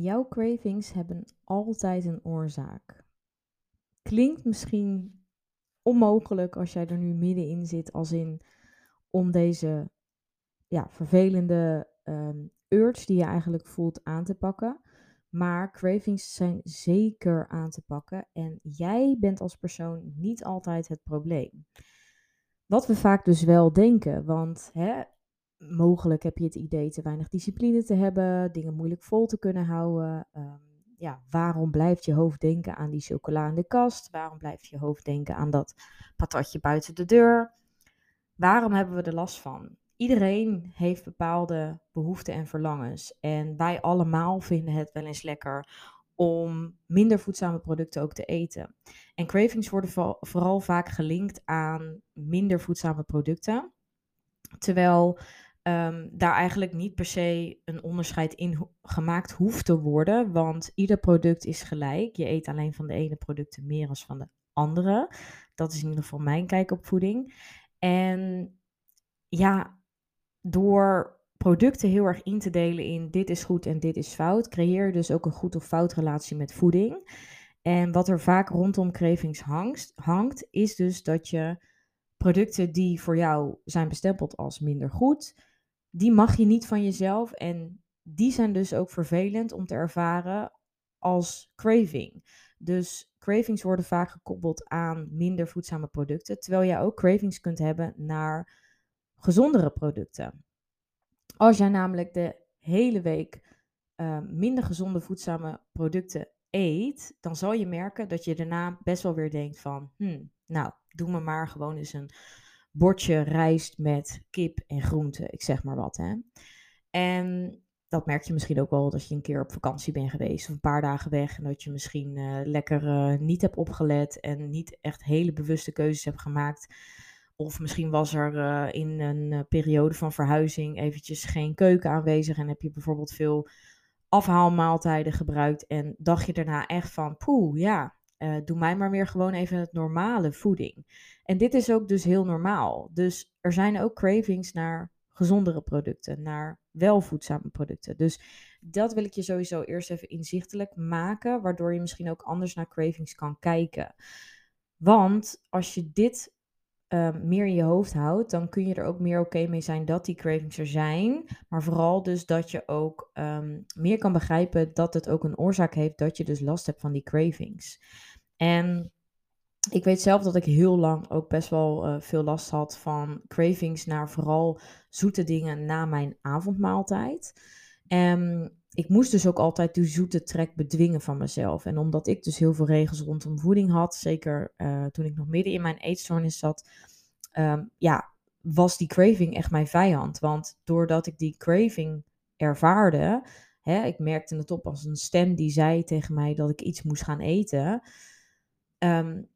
Jouw cravings hebben altijd een oorzaak. Klinkt misschien onmogelijk als jij er nu middenin zit, als in om deze ja, vervelende um, urge die je eigenlijk voelt aan te pakken. Maar cravings zijn zeker aan te pakken en jij bent als persoon niet altijd het probleem. Wat we vaak dus wel denken, want hè, mogelijk heb je het idee te weinig discipline te hebben, dingen moeilijk vol te kunnen houden. Um, ja, waarom blijft je hoofd denken aan die chocola in de kast? Waarom blijft je hoofd denken aan dat patatje buiten de deur? Waarom hebben we er last van? Iedereen heeft bepaalde behoeften en verlangens. En wij allemaal vinden het wel eens lekker om minder voedzame producten ook te eten. En cravings worden vooral vaak gelinkt aan minder voedzame producten. Terwijl um, daar eigenlijk niet per se een onderscheid in gemaakt hoeft te worden, want ieder product is gelijk. Je eet alleen van de ene producten meer als van de andere. Dat is in ieder geval mijn kijk op voeding. En ja, door producten heel erg in te delen in dit is goed en dit is fout, creëer je dus ook een goed of fout relatie met voeding. En wat er vaak rondom cravings hangt is dus dat je producten die voor jou zijn bestempeld als minder goed, die mag je niet van jezelf. En die zijn dus ook vervelend om te ervaren als craving. Dus cravings worden vaak gekoppeld aan minder voedzame producten, terwijl jij ook cravings kunt hebben naar gezondere producten. Als jij namelijk de hele week uh, minder gezonde voedzame producten eet, dan zal je merken dat je daarna best wel weer denkt van, hmm, nou, doe me maar gewoon eens een bordje rijst met kip en groenten, ik zeg maar wat. Hè. En dat merk je misschien ook wel als je een keer op vakantie bent geweest of een paar dagen weg en dat je misschien uh, lekker uh, niet hebt opgelet en niet echt hele bewuste keuzes hebt gemaakt. Of misschien was er uh, in een periode van verhuizing eventjes geen keuken aanwezig en heb je bijvoorbeeld veel afhaalmaaltijden gebruikt en dacht je daarna echt van, poeh, ja, uh, doe mij maar weer gewoon even het normale voeding. En dit is ook dus heel normaal. Dus er zijn ook cravings naar gezondere producten, naar welvoedzame producten. Dus dat wil ik je sowieso eerst even inzichtelijk maken, waardoor je misschien ook anders naar cravings kan kijken. Want als je dit uh, meer in je hoofd houdt, dan kun je er ook meer oké mee zijn dat die cravings er zijn. Maar vooral dus dat je ook um, meer kan begrijpen dat het ook een oorzaak heeft dat je dus last hebt van die cravings. En ik weet zelf dat ik heel lang ook best wel uh, veel last had van cravings naar vooral zoete dingen na mijn avondmaaltijd. En ik moest dus ook altijd die zoete trek bedwingen van mezelf. En omdat ik dus heel veel regels rondom voeding had, zeker uh, toen ik nog midden in mijn eetstoornis zat, um, ja, was die craving echt mijn vijand. Want doordat ik die craving ervaarde, hè, ik merkte het op als een stem die zei tegen mij dat ik iets moest gaan eten, um,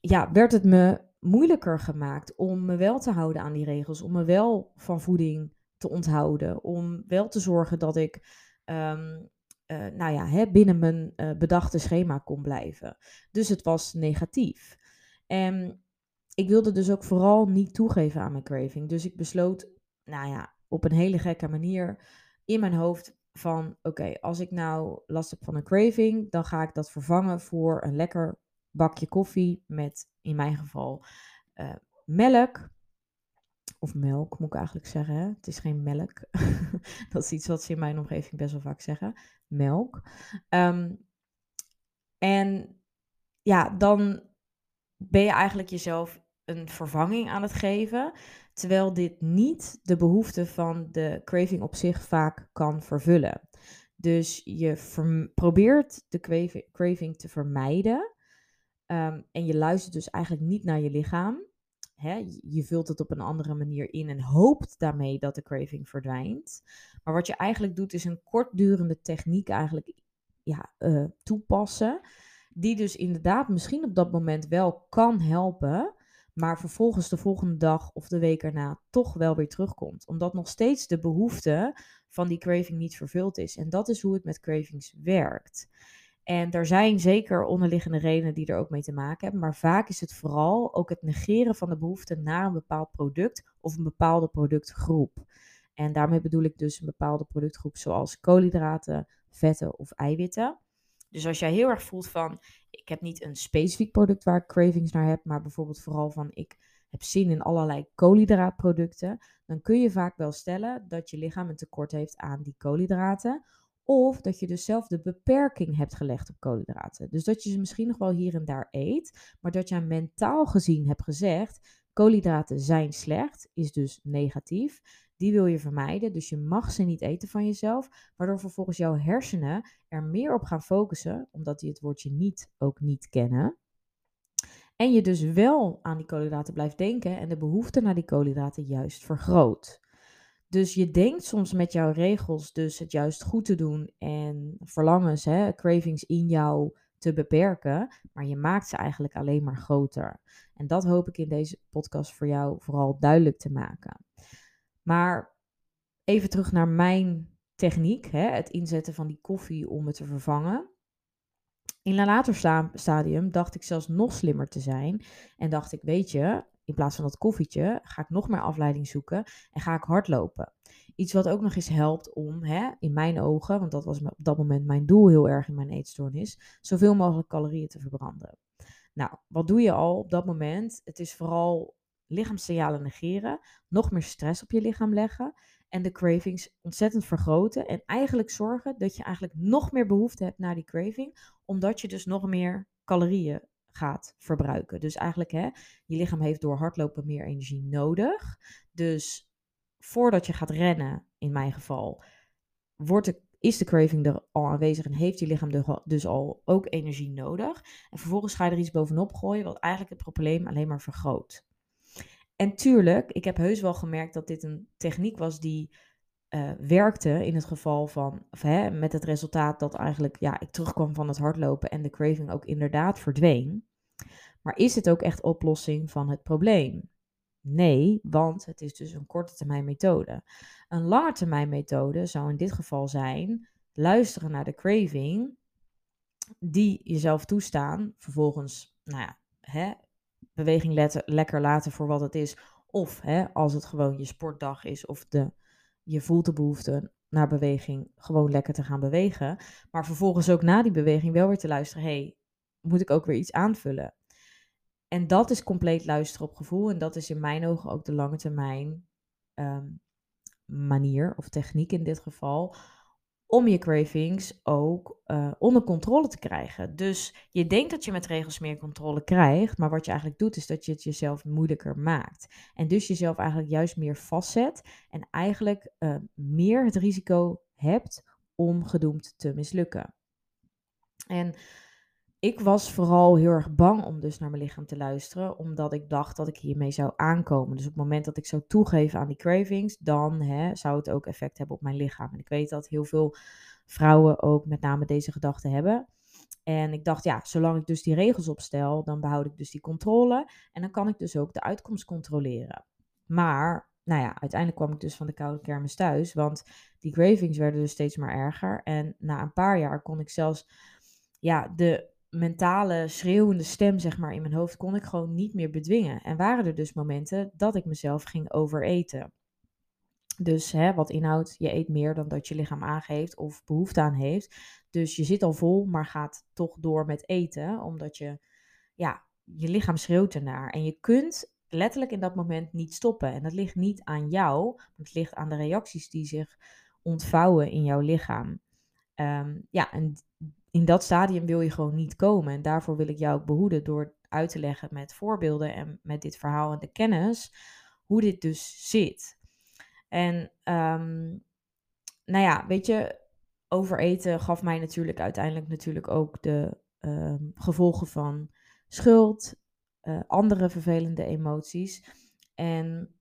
ja, werd het me moeilijker gemaakt om me wel te houden aan die regels, om me wel van voeding te onthouden, om wel te zorgen dat ik um, uh, nou ja, hè, binnen mijn uh, bedachte schema kon blijven. Dus het was negatief. En ik wilde dus ook vooral niet toegeven aan mijn craving. Dus ik besloot, nou ja, op een hele gekke manier in mijn hoofd van, oké, als ik nou last heb van een craving, dan ga ik dat vervangen voor een lekker bakje koffie met, in mijn geval, uh, melk of melk moet ik eigenlijk zeggen. Hè? Het is geen melk. dat is iets wat ze in mijn omgeving best wel vaak zeggen. Melk. Um, en ja, dan ben je eigenlijk jezelf een vervanging aan het geven. Terwijl dit niet de behoefte van de craving op zich vaak kan vervullen. Dus je probeert de craving te vermijden. Um, en je luistert dus eigenlijk niet naar je lichaam hè, je vult het op een andere manier in en hoopt daarmee dat de craving verdwijnt. Maar wat je eigenlijk doet is een kortdurende techniek eigenlijk ja, uh, toepassen. Die dus inderdaad misschien op dat moment wel kan helpen. Maar vervolgens de volgende dag of de week erna toch wel weer terugkomt. Omdat nog steeds de behoefte van die craving niet vervuld is. En dat is hoe het met cravings werkt. En er zijn zeker onderliggende redenen die er ook mee te maken hebben. Maar vaak is het vooral ook het negeren van de behoefte naar een bepaald product of een bepaalde productgroep. En daarmee bedoel ik dus een bepaalde productgroep zoals koolhydraten, vetten of eiwitten. Dus als jij heel erg voelt van, ik heb niet een specifiek product waar ik cravings naar heb, maar bijvoorbeeld vooral van, ik heb zin in allerlei koolhydraatproducten, dan kun je vaak wel stellen dat je lichaam een tekort heeft aan die koolhydraten. Of dat je dus zelf de beperking hebt gelegd op koolhydraten. Dus dat je ze misschien nog wel hier en daar eet, maar dat je mentaal gezien hebt gezegd: koolhydraten zijn slecht, is dus negatief. Die wil je vermijden, dus je mag ze niet eten van jezelf, waardoor vervolgens jouw hersenen er meer op gaan focussen, omdat die het woordje niet ook niet kennen. En je dus wel aan die koolhydraten blijft denken en de behoefte naar die koolhydraten juist vergroot. Dus je denkt soms met jouw regels dus het juist goed te doen en verlangens, hè, cravings in jou te beperken, maar je maakt ze eigenlijk alleen maar groter. En dat hoop ik in deze podcast voor jou vooral duidelijk te maken. Maar even terug naar mijn techniek, hè, het inzetten van die koffie om het te vervangen. In een later stadium dacht ik zelfs nog slimmer te zijn en dacht ik, weet je, in plaats van dat koffietje ga ik nog meer afleiding zoeken en ga ik hardlopen. Iets wat ook nog eens helpt om, hè, in mijn ogen, want dat was op dat moment mijn doel heel erg in mijn eetstoornis, zoveel mogelijk calorieën te verbranden. Nou, wat doe je al op dat moment? Het is vooral lichaamssignalen negeren, nog meer stress op je lichaam leggen en de cravings ontzettend vergroten en eigenlijk zorgen dat je eigenlijk nog meer behoefte hebt naar die craving, omdat je dus nog meer calorieën gaat verbruiken. Dus eigenlijk, hè, je lichaam heeft door hardlopen meer energie nodig. Dus voordat je gaat rennen, in mijn geval, wordt de, is de craving er al aanwezig en heeft je lichaam dus al ook energie nodig. En vervolgens ga je er iets bovenop gooien, wat eigenlijk het probleem alleen maar vergroot. En tuurlijk, ik heb heus wel gemerkt dat dit een techniek was die uh, werkte in het geval van, hè, met het resultaat dat eigenlijk ja, ik terugkwam van het hardlopen en de craving ook inderdaad verdween. Maar is het ook echt oplossing van het probleem? Nee, want het is dus een korte termijn methode. Een lange termijn methode zou in dit geval zijn luisteren naar de craving, die jezelf toestaan, vervolgens, nou ja, hè, beweging lekker laten voor wat het is. Of hè, als het gewoon je sportdag is of de je voelt de behoefte naar beweging gewoon lekker te gaan bewegen. Maar vervolgens ook na die beweging wel weer te luisteren. hey, moet ik ook weer iets aanvullen? En dat is compleet luisteren op gevoel. En dat is in mijn ogen ook de lange termijn ehm, manier of techniek in dit geval om je cravings ook uh, onder controle te krijgen. Dus je denkt dat je met regels meer controle krijgt, maar wat je eigenlijk doet is dat je het jezelf moeilijker maakt. En dus jezelf eigenlijk juist meer vastzet en eigenlijk uh, meer het risico hebt om gedoemd te mislukken. En ik was vooral heel erg bang om dus naar mijn lichaam te luisteren, omdat ik dacht dat ik hiermee zou aankomen. Dus op het moment dat ik zou toegeven aan die cravings, dan hè, zou het ook effect hebben op mijn lichaam. En ik weet dat heel veel vrouwen ook met name deze gedachten hebben. En ik dacht, ja, zolang ik dus die regels opstel, dan behoud ik dus die controle. En dan kan ik dus ook de uitkomst controleren. Maar, nou ja, uiteindelijk kwam ik dus van de koude kermis thuis. Want die cravings werden dus steeds maar erger. En na een paar jaar kon ik zelfs, ja, de mentale schreeuwende stem, zeg maar, in mijn hoofd kon ik gewoon niet meer bedwingen. En waren er dus momenten dat ik mezelf ging overeten. Dus hè, wat inhoudt, je eet meer dan dat je lichaam aangeeft of behoefte aan heeft. Dus je zit al vol, maar gaat toch door met eten, omdat je, ja, je lichaam schreeuwt ernaar. En je kunt letterlijk in dat moment niet stoppen. En dat ligt niet aan jou, het ligt aan de reacties die zich ontvouwen in jouw lichaam. Ehm, ja, en in dat stadium wil je gewoon niet komen. En daarvoor wil ik jou ook behoeden door uit te leggen met voorbeelden en met dit verhaal en de kennis, hoe dit dus zit. En um, nou ja, weet je, overeten gaf mij natuurlijk uiteindelijk natuurlijk ook de ehm, gevolgen van schuld, uh, andere vervelende emoties. En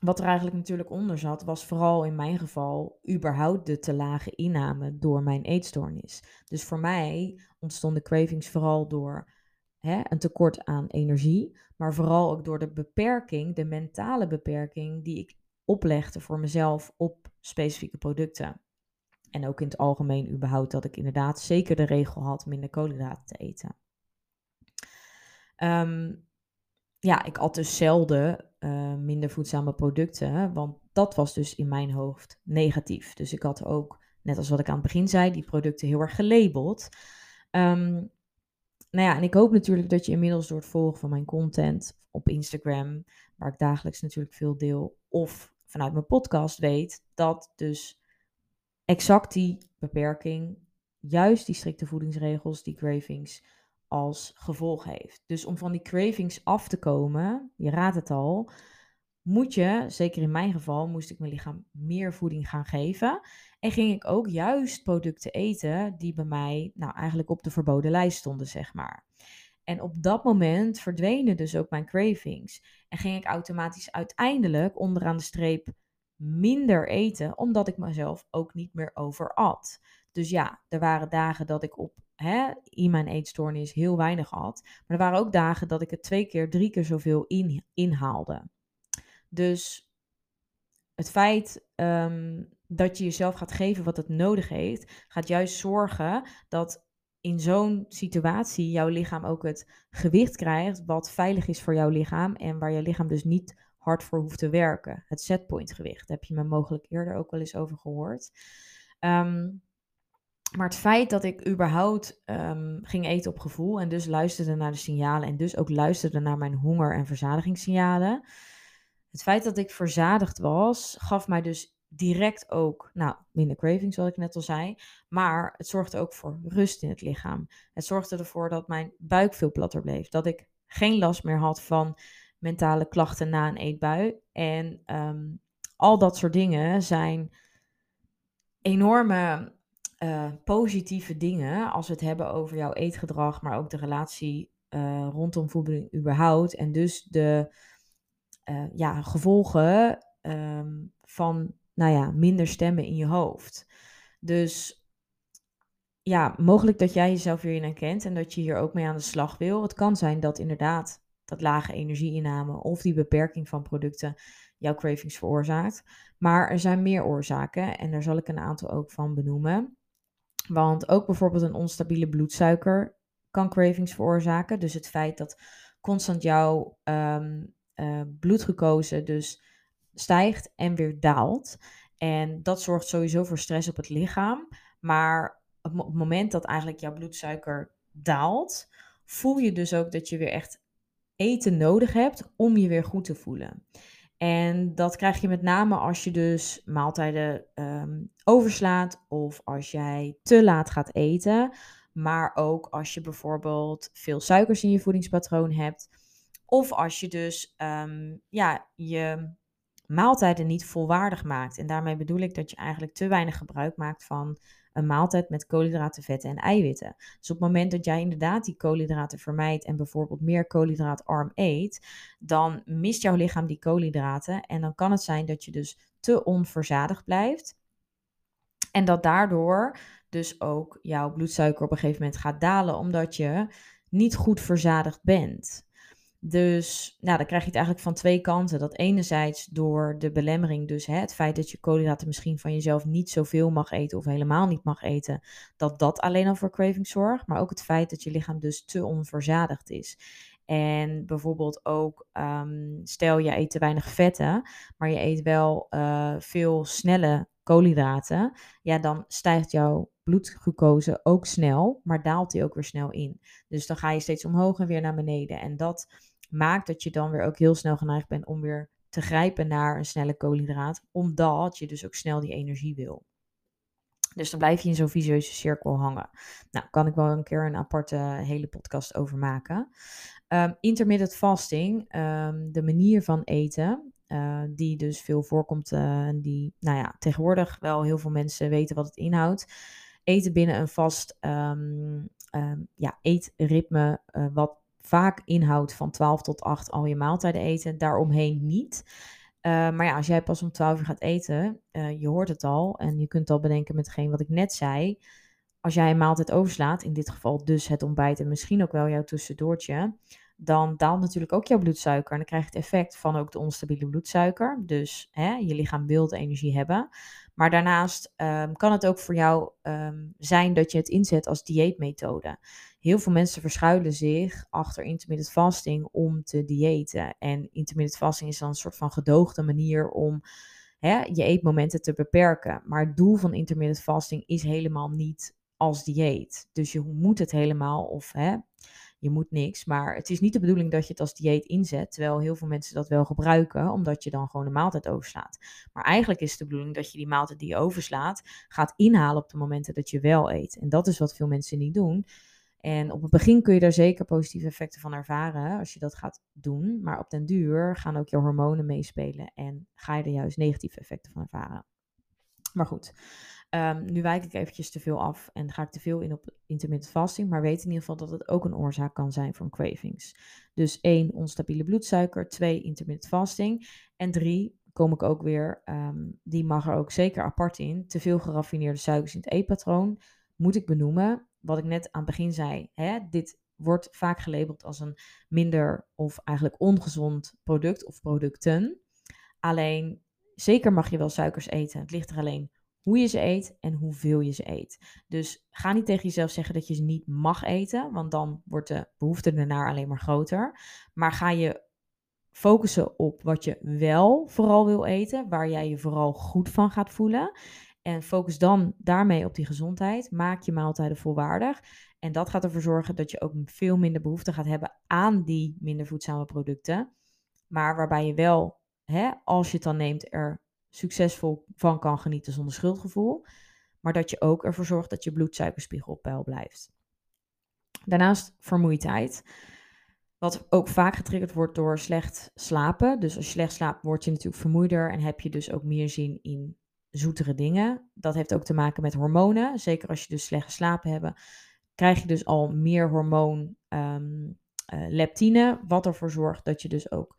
wat er eigenlijk natuurlijk onder zat, was vooral in mijn geval überhaupt de te lage inname door mijn eetstoornis. Dus voor mij ontstonden cravings vooral door hè, een tekort aan energie, maar vooral ook door de beperking, de mentale beperking die ik oplegde voor mezelf op specifieke producten. En ook in het algemeen überhaupt dat ik inderdaad zeker de regel had minder koolhydraten te eten. Um, ja, ik at dus zelden uh, minder voedzame producten, want dat was dus in mijn hoofd negatief. Dus ik had ook net als wat ik aan het begin zei, die producten heel erg gelabeld. Um, nou ja, en ik hoop natuurlijk dat je inmiddels door het volgen van mijn content op Instagram, waar ik dagelijks natuurlijk veel deel, of vanuit mijn podcast weet dat dus exact die beperking, juist die strikte voedingsregels, die cravings, als gevolg heeft. Dus om van die cravings af te komen, je raadt het al, moet je, zeker in mijn geval, moest ik mijn lichaam meer voeding gaan geven. En ging ik ook juist producten eten die bij mij nou eigenlijk op de verboden lijst stonden, zeg maar. En op dat moment verdwenen dus ook mijn cravings. En ging ik automatisch uiteindelijk onderaan de streep minder eten, omdat ik mezelf ook niet meer overat. Dus ja, er waren dagen dat ik op hè, in mijn eetstoornis heel weinig had. Maar er waren ook dagen dat ik het twee keer, drie keer zoveel in, inhaalde. Dus het feit ehm, dat je jezelf gaat geven wat het nodig heeft, gaat juist zorgen dat in zo'n situatie jouw lichaam ook het gewicht krijgt wat veilig is voor jouw lichaam en waar je lichaam dus niet hard voor hoeft te werken. Het setpoint gewicht, daar heb je me mogelijk eerder ook wel eens over gehoord. Ehm, maar het feit dat ik überhaupt um, ging eten op gevoel en dus luisterde naar de signalen en dus ook luisterde naar mijn honger- en verzadigingssignalen. Het feit dat ik verzadigd was, gaf mij dus direct ook, nou, minder cravings, zoals ik net al zei. Maar het zorgde ook voor rust in het lichaam. Het zorgde ervoor dat mijn buik veel platter bleef. Dat ik geen last meer had van mentale klachten na een eetbui. En ehm, al dat soort dingen zijn enorme uh, positieve dingen als we het hebben over jouw eetgedrag, maar ook de relatie uh, rondom voeding überhaupt. En dus de uh, ja, gevolgen um, van nou ja, minder stemmen in je hoofd. Dus ja, mogelijk dat jij jezelf hierin herkent en dat je hier ook mee aan de slag wil. Het kan zijn dat inderdaad dat lage energieinname of die beperking van producten jouw cravings veroorzaakt. Maar er zijn meer oorzaken en daar zal ik een aantal ook van benoemen. Want ook bijvoorbeeld een onstabiele bloedsuiker kan cravings veroorzaken. Dus het feit dat constant jouw um, uh, bloedglucose dus stijgt en weer daalt. En dat zorgt sowieso voor stress op het lichaam. Maar op het moment dat eigenlijk jouw bloedsuiker daalt, voel je dus ook dat je weer echt eten nodig hebt om je weer goed te voelen. En dat krijg je met name als je dus maaltijden ehm, overslaat of als jij te laat gaat eten. Maar ook als je bijvoorbeeld veel suikers in je voedingspatroon hebt. Of als je dus um, ja, je maaltijden niet volwaardig maakt. En daarmee bedoel ik dat je eigenlijk te weinig gebruik maakt van een maaltijd met koolhydraten, vetten en eiwitten. Dus op het moment dat jij inderdaad die koolhydraten vermijdt en bijvoorbeeld meer koolhydraatarm eet, dan mist jouw lichaam die koolhydraten en dan kan het zijn dat je dus te onverzadigd blijft. En dat daardoor dus ook jouw bloedsuiker op een gegeven moment gaat dalen, omdat je niet goed verzadigd bent. Dus nou, dan krijg je het eigenlijk van twee kanten. Dat enerzijds door de belemmering, dus hè, het feit dat je koolhydraten misschien van jezelf niet zoveel mag eten of helemaal niet mag eten, dat dat alleen al voor craving zorgt. Maar ook het feit dat je lichaam dus te onverzadigd is. En bijvoorbeeld ook, um, stel je eet te weinig vetten, maar je eet wel uh, veel snelle koolhydraten, ja, dan stijgt jouw bloedglucose ook snel, maar daalt die ook weer snel in. Dus dan ga je steeds omhoog en weer naar beneden. En dat maakt dat je dan weer ook heel snel geneigd bent om weer te grijpen naar een snelle koolhydraat, omdat je dus ook snel die energie wil. Dus dan blijf je in zo'n visieuze cirkel hangen. Nou, kan ik wel een keer een aparte hele podcast over maken. Um, intermittent fasting, um, de manier van eten, uh, die dus veel voorkomt uh, en die, nou ja, tegenwoordig wel heel veel mensen weten wat het inhoudt. Eten binnen een vast um, ja, eetritme, uh, wat vaak inhoudt van 12 tot 8 al je maaltijden eten, daaromheen niet. Uh, maar ja, als jij pas om 12 uur gaat eten, uh, je hoort het al en je kunt al bedenken met wat ik net zei. Als jij een maaltijd overslaat, in dit geval dus het ontbijt en misschien ook wel jouw tussendoortje, dan daalt natuurlijk ook jouw bloedsuiker. En dan krijg je het effect van ook de onstabiele bloedsuiker. Dus hè, je lichaam wil de energie hebben. Maar daarnaast um, kan het ook voor jou um, zijn dat je het inzet als dieetmethode. Heel veel mensen verschuilen zich achter intermittent fasting om te diëten. En intermittent fasting is dan een soort van gedoogde manier om hè, je eetmomenten te beperken. Maar het doel van intermittent fasting is helemaal niet als dieet. Dus je moet het helemaal, of hè, je moet niks. Maar het is niet de bedoeling dat je het als dieet inzet. Terwijl heel veel mensen dat wel gebruiken, omdat je dan gewoon een maaltijd overslaat. Maar eigenlijk is het de bedoeling dat je die maaltijd die je overslaat, gaat inhalen op de momenten dat je wel eet. En dat is wat veel mensen niet doen. En op het begin kun je daar zeker positieve effecten van ervaren als je dat gaat doen. Maar op den duur gaan ook je hormonen meespelen en ga je er juist negatieve effecten van ervaren. Maar goed, um, nu wijk ik eventjes te veel af en ga ik te veel in op intermittent fasting. Maar weet in ieder geval dat het ook een oorzaak kan zijn van cravings. Dus één, onstabiele bloedsuiker. Twee, intermittent fasting. En drie, kom ik ook weer, um, die mag er ook zeker apart in. Te veel geraffineerde suikers in het eetpatroon. Moet ik benoemen, wat ik net aan het begin zei, hè, dit wordt vaak gelabeld als een minder of eigenlijk ongezond product of producten. Alleen, zeker mag je wel suikers eten. Het ligt er alleen hoe je ze eet en hoeveel je ze eet. Dus ga niet tegen jezelf zeggen dat je ze niet mag eten, want dan wordt de behoefte ernaar alleen maar groter. Maar ga je focussen op wat je wel vooral wil eten, waar jij je vooral goed van gaat voelen. En focus dan daarmee op die gezondheid. Maak je maaltijden volwaardig. En dat gaat ervoor zorgen dat je ook veel minder behoefte gaat hebben aan die minder voedzame producten. Maar waarbij je wel, hè, als je het dan neemt, er succesvol van kan genieten zonder schuldgevoel. Maar dat je ook ervoor zorgt dat je bloedsuikerspiegel op peil blijft. Daarnaast vermoeidheid. Wat ook vaak getriggerd wordt door slecht slapen. Dus als je slecht slaapt, word je natuurlijk vermoeider en heb je dus ook meer zin in zoetere dingen. Dat heeft ook te maken met hormonen. Zeker als je dus slecht geslapen hebt, krijg je dus al meer hormoon um, leptine. Wat ervoor zorgt dat je dus ook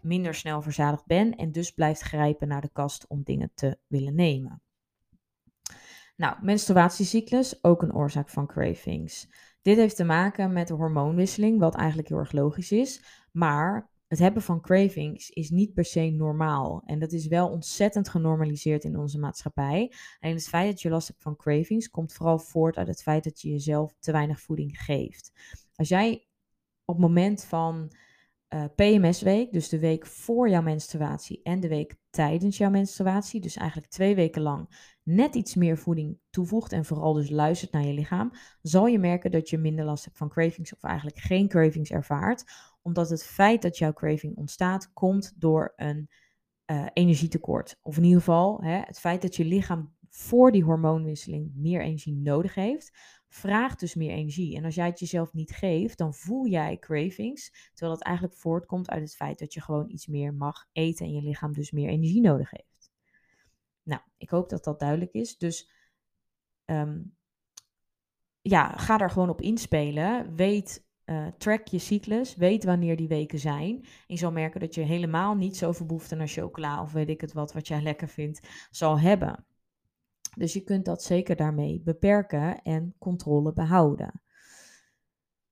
minder snel verzadigd bent. En dus blijft grijpen naar de kast om dingen te willen nemen. Nou, menstruatiecyclus, ook een oorzaak van cravings. Dit heeft te maken met de hormoonwisseling, wat eigenlijk heel erg logisch is. Maar het hebben van cravings is niet per se normaal. En dat is wel ontzettend genormaliseerd in onze maatschappij. En het feit dat je last hebt van cravings komt vooral voort uit het feit dat je jezelf te weinig voeding geeft. Als jij op het moment van eh, PMS-week, dus de week voor jouw menstruatie en de week tijdens jouw menstruatie, dus eigenlijk twee weken lang, net iets meer voeding toevoegt en vooral dus luistert naar je lichaam, zal je merken dat je minder last hebt van cravings of eigenlijk geen cravings ervaart omdat het feit dat jouw craving ontstaat, komt door een uh, energietekort. Of in ieder geval hè, het feit dat je lichaam voor die hormoonwisseling meer energie nodig heeft, vraagt dus meer energie. En als jij het jezelf niet geeft, dan voel jij cravings, terwijl dat eigenlijk voortkomt uit het feit dat je gewoon iets meer mag eten en je lichaam dus meer energie nodig heeft. Nou, ik hoop dat dat duidelijk is. Dus um, ja, ga daar gewoon op inspelen. Weet uh, track je cyclus, weet wanneer die weken zijn. En je zal merken dat je helemaal niet zoveel behoefte naar chocola of weet ik het wat, wat jij lekker vindt, zal hebben. Dus je kunt dat zeker daarmee beperken en controle behouden.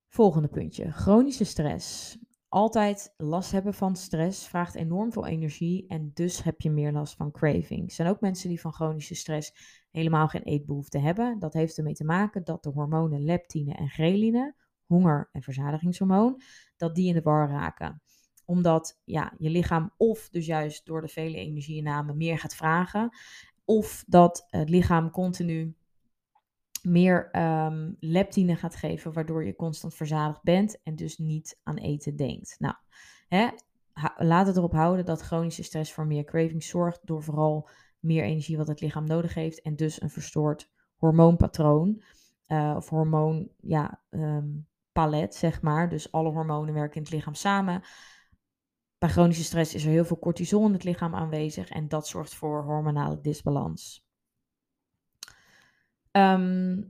Volgende puntje: chronische stress. Altijd last hebben van stress vraagt enorm veel energie en dus heb je meer last van cravings. Er zijn ook mensen die van chronische stress helemaal geen eetbehoefte hebben. Dat heeft ermee te maken dat de hormonen leptine en ghreline honger- en verzadigingshormoon, dat die in de war raken. Omdat ja, je lichaam of dus juist door de vele energieinname meer gaat vragen, of dat het lichaam continu meer um, leptine gaat geven, waardoor je constant verzadigd bent en dus niet aan eten denkt. Nou, hè, laat het erop houden dat chronische stress voor meer cravings zorgt door vooral meer energie wat het lichaam nodig heeft en dus een verstoord hormoonpatroon uh, of hormoon, ja, um, palet, zeg maar. Dus alle hormonen werken in het lichaam samen. Bij chronische stress is er heel veel cortisol in het lichaam aanwezig en dat zorgt voor hormonale disbalans. Ehm,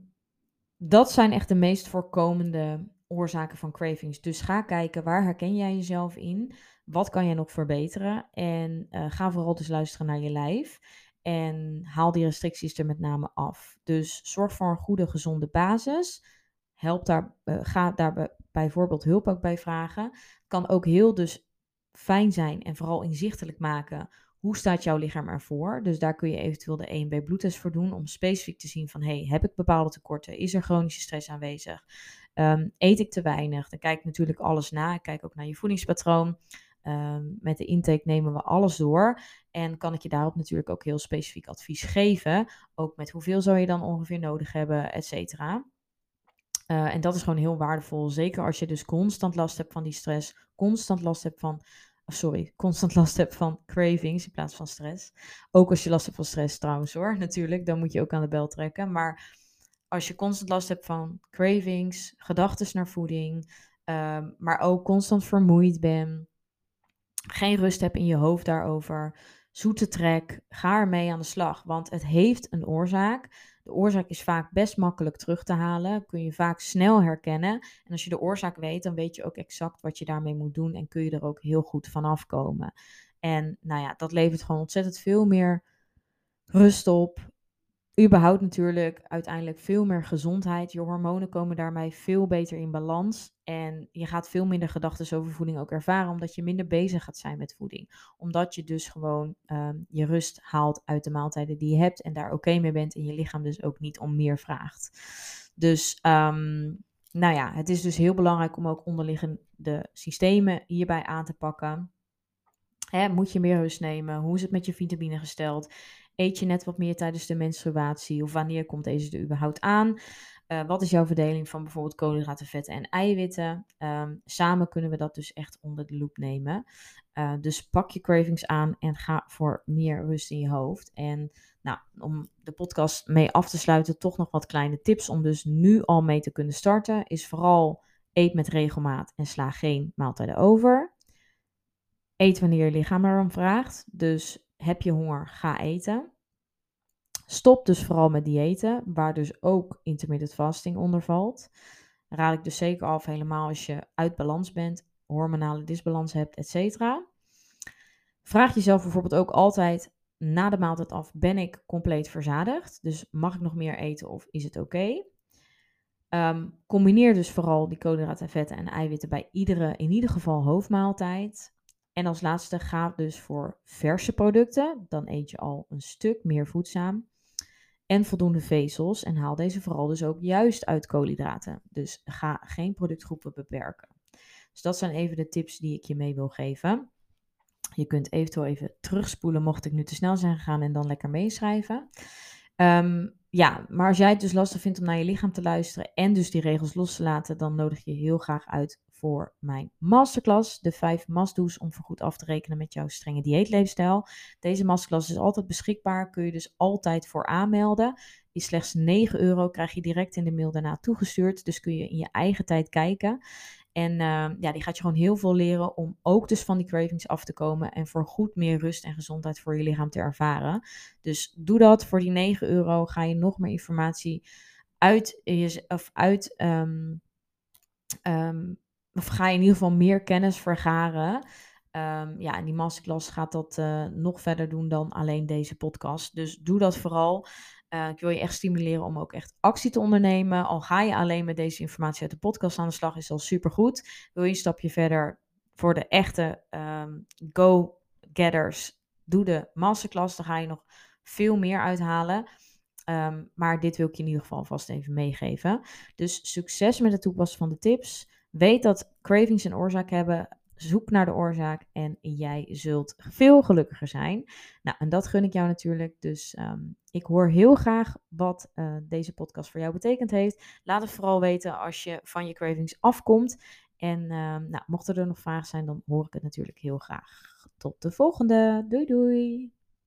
dat zijn echt de meest voorkomende oorzaken van cravings. Dus ga kijken waar herken jij jezelf in? Wat kan jij nog verbeteren? En uh, ga vooral dus luisteren naar je lijf. En haal die restricties er met name af. Dus zorg voor een goede, gezonde basis help daar, uh, ga daar bijvoorbeeld hulp ook bij vragen. Kan ook heel dus fijn zijn en vooral inzichtelijk maken hoe staat jouw lichaam ervoor. Dus daar kun je eventueel de 1 b bloedtest voor doen om specifiek te zien van hey, heb ik bepaalde tekorten? Is er chronische stress aanwezig? Um, eet ik te weinig? Dan kijk ik natuurlijk alles na. Ik kijk ook naar je voedingspatroon. ehm, met de intake nemen we alles door. En kan ik je daarop natuurlijk ook heel specifiek advies geven. Ook met hoeveel zou je dan ongeveer nodig hebben, et cetera. Eh, en dat is gewoon heel waardevol. Zeker als je dus constant last hebt van die stress, constant last hebt van sorry, constant last hebt van cravings in plaats van stress. Ook als je last hebt van stress trouwens hoor, natuurlijk, dan moet je ook aan de bel trekken. Maar als je constant last hebt van cravings, gedachten naar voeding, ehm, maar ook constant vermoeid bent, geen rust hebt in je hoofd daarover, zoete trek, ga ermee aan de slag, want het heeft een oorzaak. De oorzaak is vaak best makkelijk terug te halen, kun je vaak snel herkennen. En als je de oorzaak weet, dan weet je ook exact wat je daarmee moet doen en kun je er ook heel goed van afkomen. En nou ja, dat levert gewoon ontzettend veel meer rust op, überhaupt natuurlijk uiteindelijk veel meer gezondheid. Je hormonen komen daarmee veel beter in balans. En je gaat veel minder gedachten over voeding ook ervaren, omdat je minder bezig gaat zijn met voeding. Omdat je dus gewoon ehm, je rust haalt uit de maaltijden die je hebt en daar oké mee bent en je lichaam dus ook niet om meer vraagt. Dus um, nou ja, het is dus heel belangrijk om ook onderliggende systemen hierbij aan te pakken. Hè, moet je meer rust nemen? Hoe is het met je vitamine gesteld? Eet je net wat meer tijdens de menstruatie? Of wanneer komt deze er überhaupt aan? Uh, wat is jouw verdeling van bijvoorbeeld koolhydraten, vetten en eiwitten? Um, samen kunnen we dat dus echt onder de loep nemen. Uh, dus pak je cravings aan en ga voor meer rust in je hoofd. En nou, om de podcast mee af te sluiten, toch nog wat kleine tips om dus nu al mee te kunnen starten. Is vooral eet met regelmaat en sla geen maaltijden over. Eet wanneer je lichaam erom vraagt. Dus heb je honger, ga eten. Stop dus vooral met diëten, waar dus ook intermittent fasting onder valt. Raad ik dus zeker af, helemaal als je uit balans bent, hormonale disbalans hebt, etc. Vraag jezelf bijvoorbeeld ook altijd na de maaltijd af, ben ik compleet verzadigd? Dus mag ik nog meer eten of is het oké? Ehm, combineer dus vooral die koolhydraten, vetten en eiwitten bij iedere, in ieder geval hoofdmaaltijd. En als laatste ga dus voor verse producten. Dan eet je al een stuk meer voedzaam. En voldoende vezels. En haal deze vooral dus ook juist uit koolhydraten. Dus ga geen productgroepen beperken. Dus dat zijn even de tips die ik je mee wil geven. Je kunt eventueel even terugspoelen mocht ik nu te snel zijn gegaan en dan lekker meeschrijven. Ehm, ja, maar als jij het dus lastig vindt om naar je lichaam te luisteren en dus die regels los te laten, dan nodig je heel graag uit voor mijn masterclass. De vijf must-do's om voorgoed af te rekenen met jouw strenge dieetleefstijl. Deze masterclass is altijd beschikbaar. Kun je dus altijd voor aanmelden. Die slechts 9 euro krijg je direct in de mail daarna toegestuurd. Dus kun je in je eigen tijd kijken. En uh, ja, die gaat je gewoon heel veel leren om ook dus van die cravings af te komen en voor goed meer rust en gezondheid voor je lichaam te ervaren. Dus doe dat. Voor die 9 euro ga je nog meer informatie uit, je, of uit um, um, of ga je in ieder geval meer kennis vergaren. Um, ja, en die masterclass gaat dat uh, nog verder doen dan alleen deze podcast. Dus doe dat vooral. Uh, ik wil je echt stimuleren om ook echt actie te ondernemen. Al ga je alleen met deze informatie uit de podcast aan de slag, is al supergoed. Wil je een stapje verder voor de echte um, go-getters, doe de masterclass. Dan ga je nog veel meer uithalen. Um, maar dit wil ik je in ieder geval vast even meegeven. Dus succes met het toepassen van de tips. Weet dat cravings een oorzaak hebben. Zoek naar de oorzaak en jij zult veel gelukkiger zijn. Nou, en dat gun ik jou natuurlijk. Dus um, ik hoor heel graag wat uh, deze podcast voor jou betekend heeft. Laat het vooral weten als je van je cravings afkomt. En uh, nou, mochten er nog vragen zijn, dan hoor ik het natuurlijk heel graag. Tot de volgende. Doei doei.